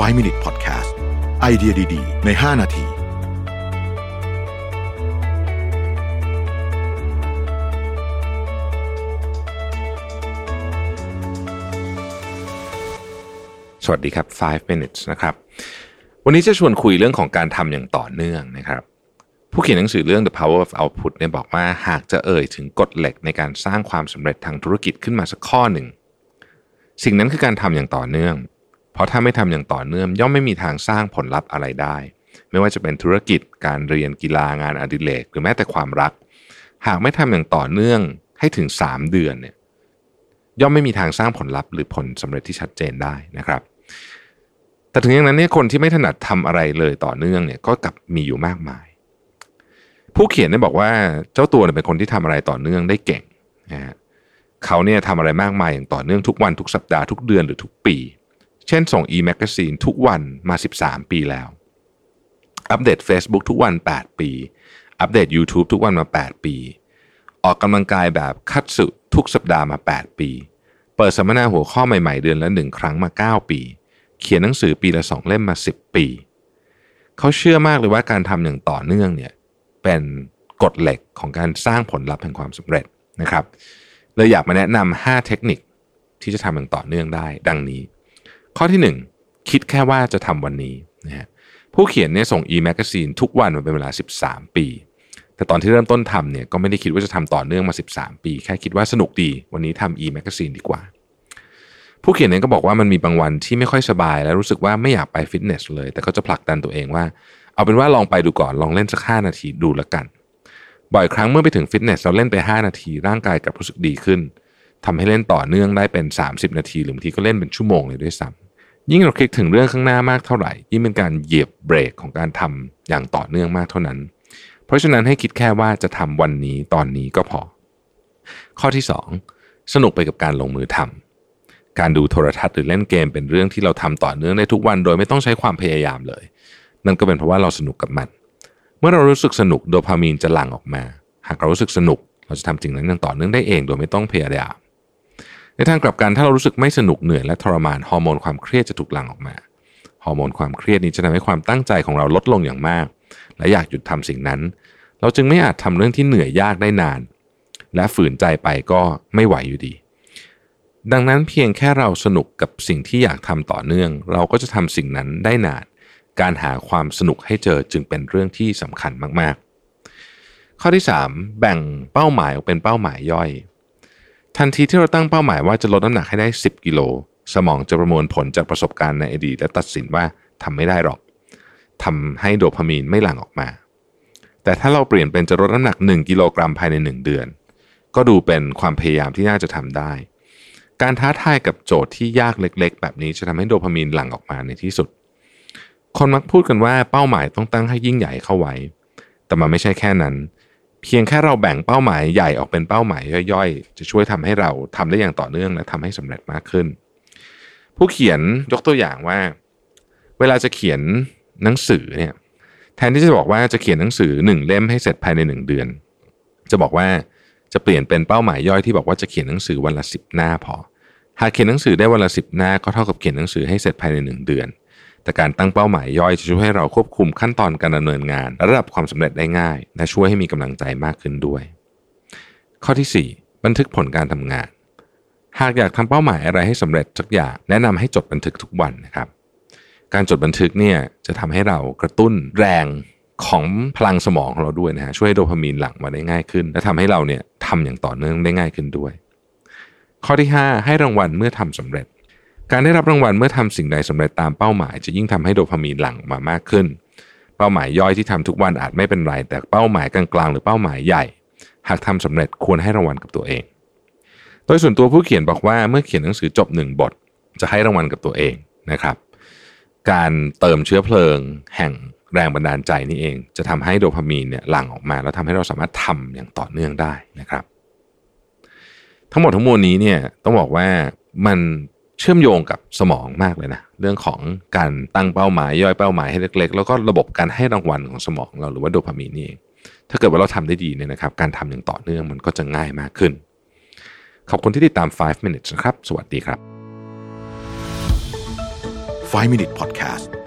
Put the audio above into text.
5 Minute Podcast ไอเดียดี ๆ ใน 5 นาทีสวัสดีครับ 5 minutes นะครับ วันนี้จะชวนคุยเรื่องของการทำอย่างต่อเนื่องนะครับ ผู้เขียนหนังสือเรื่อง The Power of Output เนี่ยบอกว่าหากจะเอ่ยถึงกฎเหล็กในการสร้างความสำเร็จทางธุรกิจขึ้นมาสักข้อหนึ่ง สิ่งนั้นคือการทำอย่างต่อเนื่อง ราะถ้าไม่ทำอย่างต่อเนื่องย่อมไม่มีทางสร้างผลลัพธ์อะไรได้ ไม่ว่าจะเป็นธุรกิจการเรียนกีฬางานอดิเรกหรือแม้แต่ความรัก หากไม่ทำอย่างต่อเนื่องให้ถึง 3 เดือนเนี่ยย่อมไม่มีทางสร้างผลลัพธ์หรือผลสำเร็จที่ชัดเจนได้นะครับ แต่ถึงอย่างนั้นเนี่ยคนที่ไม่ถนัดทำอะไรเลยต่อเนื่องเนี่ยก็กลับมีอยู่มากมาย ผู้เขียนเนี่ยบอกว่าเจ้าตัวเนี่ยเป็นคนที่ทำอะไรต่อเนื่องได้เก่งนะฮะเขาเนี่ยทำอะไรมากมายอย่างต่อเนื่องทุกวันทุกสัปดาห์ทุกเดือนหรือทุกปี ช่นส่ง e-magazine ทุกวันมา 13 ปีแล้ว อัปเดต Facebook ทุกวัน 8 ปี อัปเดต YouTube ทุกวันมา 8 ปี ออกกำลังกายแบบคัตสึทุกสัปดาห์มา 8 ปี เปิดสัมมนาหัวข้อใหม่ๆ เดือนละหนึ่งครั้งมา 9 ปี เขียนหนังสือปีละสองเล่มมา 10 ปี เขาเชื่อมากเลยว่าการทำอย่างต่อเนื่องเนี่ยเป็นกฎเหล็กของการสร้างผลลัพธ์แห่งความสำเร็จนะครับเลยอยากมาแนะนำ5เทคนิคที่จะทำอย่างต่อเนื่องได้ ดังนี้ ข้อที่ 1 คิดแค่ว่าจะทำวันนี้นะฮะผู้เขียนเนี่ยส่ง e-magazine ทุกวันมาเป็นเวลา 13 ปี แต่ตอนที่เริ่มต้นทำเนี่ยก็ไม่ได้คิดว่าจะทำต่อเนื่องมา 13 ปี แค่คิดว่าสนุกดี วันนี้ทำ e-magazine ดีกว่า ผู้เขียนเองก็บอกว่ามันมีบางวันที่ไม่ค่อยสบาย และรู้สึกว่าไม่อยากไปฟิตเนสเลย แต่ก็จะผลักดันตัวเองว่า เอาเป็นว่าลองไปดูก่อนลองเล่นสัก5นาทีดูแล้วกัน บ่อยครั้งเมื่อไปถึงฟิตเนสเราเล่นไป 5 นาทีร่างกายกลับรู้สึกดีขึ้น ทำให้เล่นต่อเนื่องได้เป็น 30 นาที หรือบางทีก็เล่นเป็นชั่วโมงเลยด้วยซ้ำยิ่งเราคิดถึงเรื่องข้างหน้ามากเท่าไหร่ยิ่งเป็นการเหยียบเบรกของการทำอย่างต่อเนื่องมากเท่านั้น เพราะฉะนั้นให้คิดแค่ว่าจะทำวันนี้ตอนนี้ก็พอ ข้อที่ 2 สนุกไปกับการลงมือทำการดูโทรทัศน์หรือเล่นเกมเป็นเรื่องที่เราทำต่อเนื่องได้ทุกวัน โดยไม่ต้องใช้ความพยายามเลย นั่นก็เป็นเพราะว่าเราสนุกกับมัน เมื่อเรารู้สึกสนุกโดพามีนจะหลั่งออกมา หากเรารู้สึกสนุกเราจะทำสิ่งนั้นอย่างต่อเนื่องได้เอง โดยไม่ต้องพยายาม ในทางกลับกันถ้าเรารู้สึกไม่สนุกเหนื่อยและทรมานฮอร์โมนความเครียดจะถูกหลั่งออกมาฮอร์โมนความเครียดนี้จะทำให้ความตั้งใจของเราลดลงอย่างมาก และอยากหยุดทำสิ่งนั้น เราจึงไม่อาจทำเรื่องที่เหนื่อยยากได้นาน และฝืนใจไปก็ไม่ไหวอยู่ดี ดังนั้นเพียงแค่เราสนุกกับสิ่งที่อยากทำต่อเนื่อง เราก็จะทำสิ่งนั้นได้นาน การหาความสนุกให้เจอจึงเป็นเรื่องที่สำคัญมากๆ ข้อที่ 3 แบ่งเป้าหมายออกเป็นเป้าหมายย่อย ทันทีที่เราตั้งเป้าหมายว่าจะลดน้ำหนักให้ได้ 10 กิโล สมองจะประมวลผลจากประสบการณ์ในอดีตและตัดสินว่าทำไม่ได้หรอกทำให้โดพามีนไม่หลั่งออกมา แต่ถ้าเราเปลี่ยนเป็นจะลดน้ำหนัก 1 กิโลกรัมภายใน 1 เดือน ก็ดูเป็นความพยายามที่น่าจะทำได้ การท้าทายกับโจทย์ที่ยากเล็ก ๆ แบบนี้จะทำให้โดพามีนหลั่งออกมาในที่สุด คนมักพูดกันว่าเป้าหมายต้องตั้งให้ยิ่งใหญ่เข้าไว้ แต่มันไม่ใช่แค่นั้น เพียงแค่เราแบ่งเป้าหมายใหญ่ออกเป็นเป้าหมายย่อยๆ จะช่วยทำให้เราทำได้อย่างต่อเนื่องและทำให้สำเร็จมากขึ้น ผู้เขียนยกตัวอย่างว่า เวลาจะเขียนหนังสือเนี่ยแทนที่จะบอกว่าจะเขียนหนังสือหนึ่งเล่มให้เสร็จภายในหนึ่งเดือน จะบอกว่าจะเปลี่ยนเป็นเป้าหมายย่อยที่บอกว่าจะเขียนหนังสือวันละสิบหน้าพอ หากเขียนหนังสือได้วันละสิบหน้าก็เท่ากับเขียนหนังสือให้เสร็จภายในหนึ่งเดือน แต่การตั้งเป้าหมายย่อยจะช่วยให้เราควบคุมขั้นตอนการดำเนินงานและระดับความสำเร็จได้ง่าย และช่วยให้มีกำลังใจมากขึ้นด้วย ข้อที่ 4 บันทึกผลการทำงาน หากอยากทำเป้าหมายอะไรให้สำเร็จสักอย่างแนะนำให้จดบันทึกทุกวันนะครับ การจดบันทึกเนี่ยจะทำให้เรากระตุ้นแรงของพลังสมองของเราด้วยนะฮะช่วยให้โดพามีนหลั่งมาได้ง่ายขึ้น และทำให้เราเนี่ยทำอย่างต่อเนื่องได้ง่ายขึ้นด้วย ข้อที่ 5 ให้รางวัลเมื่อทำสำเร็จ การได้รับรางวัลเมื่อทำสิ่งใดสำเร็จตามเป้าหมาย จะยิ่งทำให้โดพามีนหลั่งมามากขึ้น เป้าหมายย่อยที่ทำทุกวันอาจไม่เป็นไร แต่เป้าหมายกลางๆหรือเป้าหมายใหญ่ หากทำสำเร็จควรให้รางวัลกับตัวเอง โดยส่วนตัวผู้เขียนบอกว่าเมื่อเขียนหนังสือจบหนึ่งบท จะให้รางวัลกับตัวเองนะครับ การเติมเชื้อเพลิง แห่งแรงบันดาลใจนี่เอง จะทำให้โดพามีนเนี่ยหลั่งออกมา แล้วทำให้เราสามารถทำอย่างต่อเนื่องได้นะครับ ทั้งหมดทั้งมวลนี้เนี่ยต้องบอกว่ามัน เชื่อมโยงกับสมองมากเลยนะ เรื่องของการตั้งเป้าหมายย่อยเป้าหมายให้เล็ก ๆ แล้วก็ระบบการให้รางวัลของสมองเราหรือว่าโดพามีนนี่เองถ้าเกิดว่าเราทำได้ดีเนี่ยนะครับ การทำอย่างต่อเนื่องมันก็จะง่ายมากขึ้น ขอบคุณที่ติดตาม 5 minutes นะครับ สวัสดีครับ 5 Minute Podcast